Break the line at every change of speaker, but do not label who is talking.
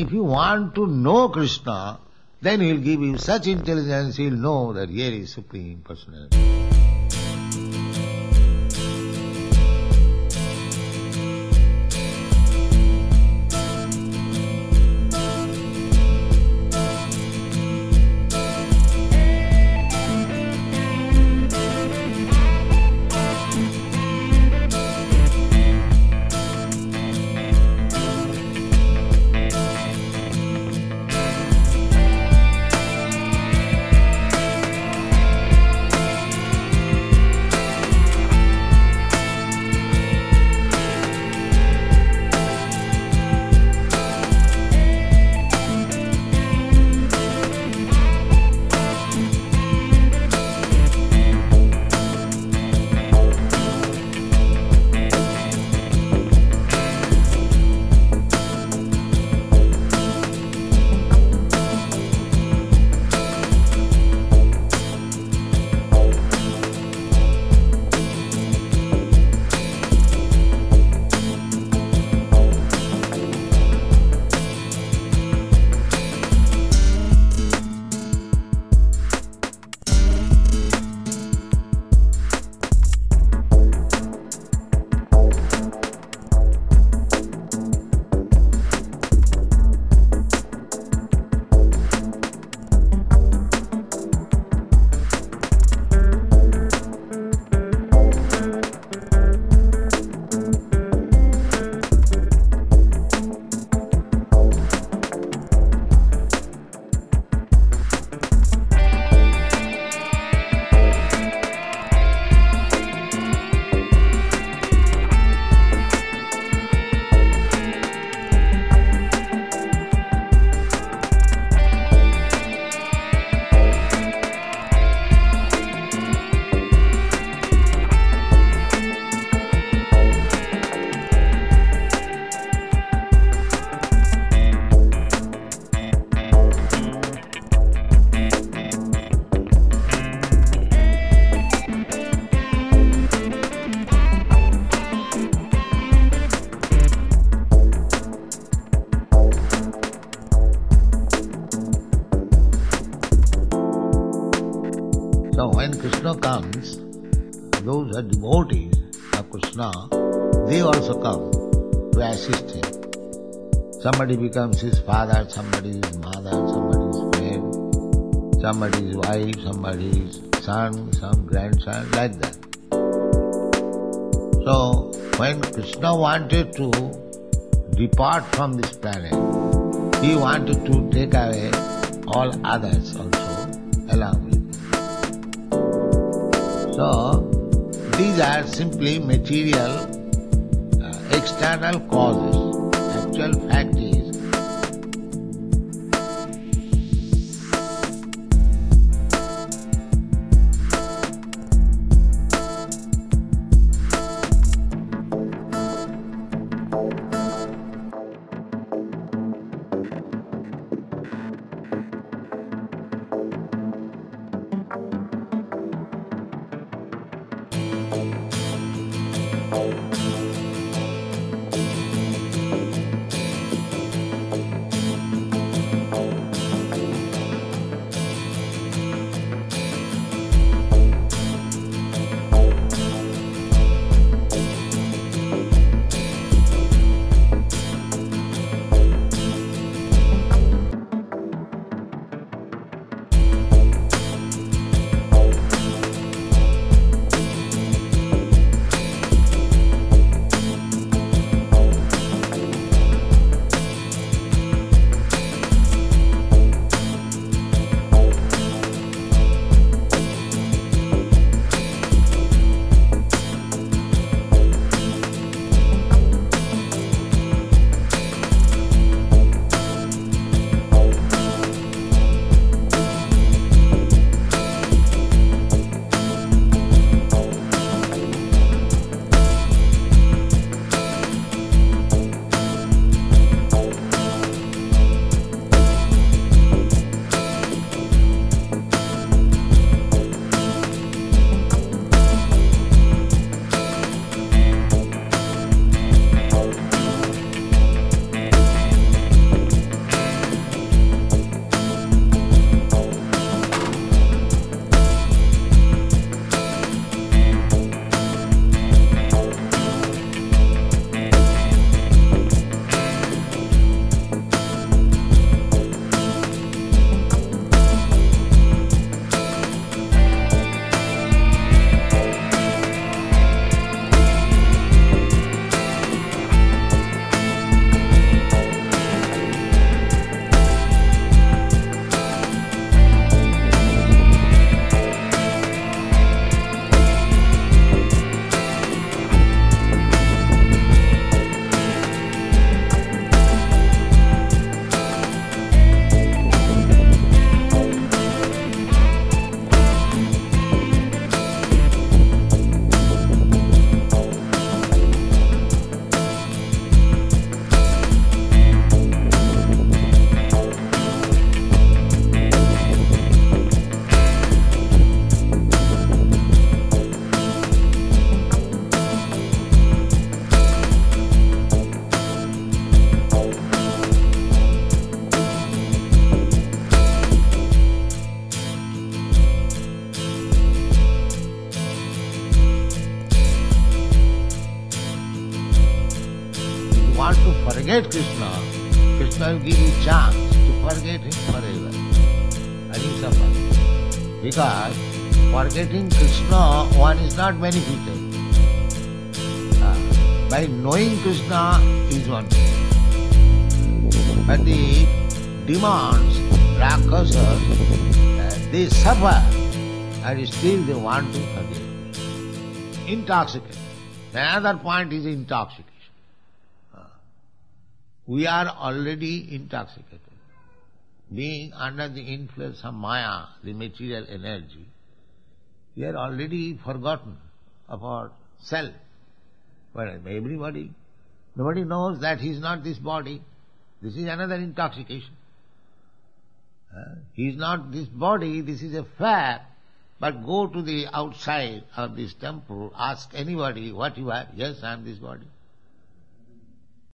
if you want to know Krishna, then he will give you such intelligence, he will know that here is Supreme Personality. So when Krishna comes, those are devotees of Krishna, they also come to assist him. Somebody becomes his father, somebody is mother, somebody is friend, somebody is wife, somebody is son, some grandson, like that. So when Krishna wanted to depart from this planet, he wanted to take away all others also along. So, these are simply material, uh, external causes. Actual fact forget Krishna, Krishna will give you chance to forget him forever. And you suffer. Because forgetting Krishna, one is not benefited. Uh, by knowing Krishna is one. But the demons, rakshasas, uh, they suffer and still they want to forget. Intoxication. Another point is intoxication. We are already intoxicated. Being under the influence of Maya, the material energy, we are already forgotten our self. But everybody, nobody knows that he is not this body. This is another intoxication. He is not this body, this is a fact. But go to the outside of this temple, ask anybody what you are. Yes, I am this body.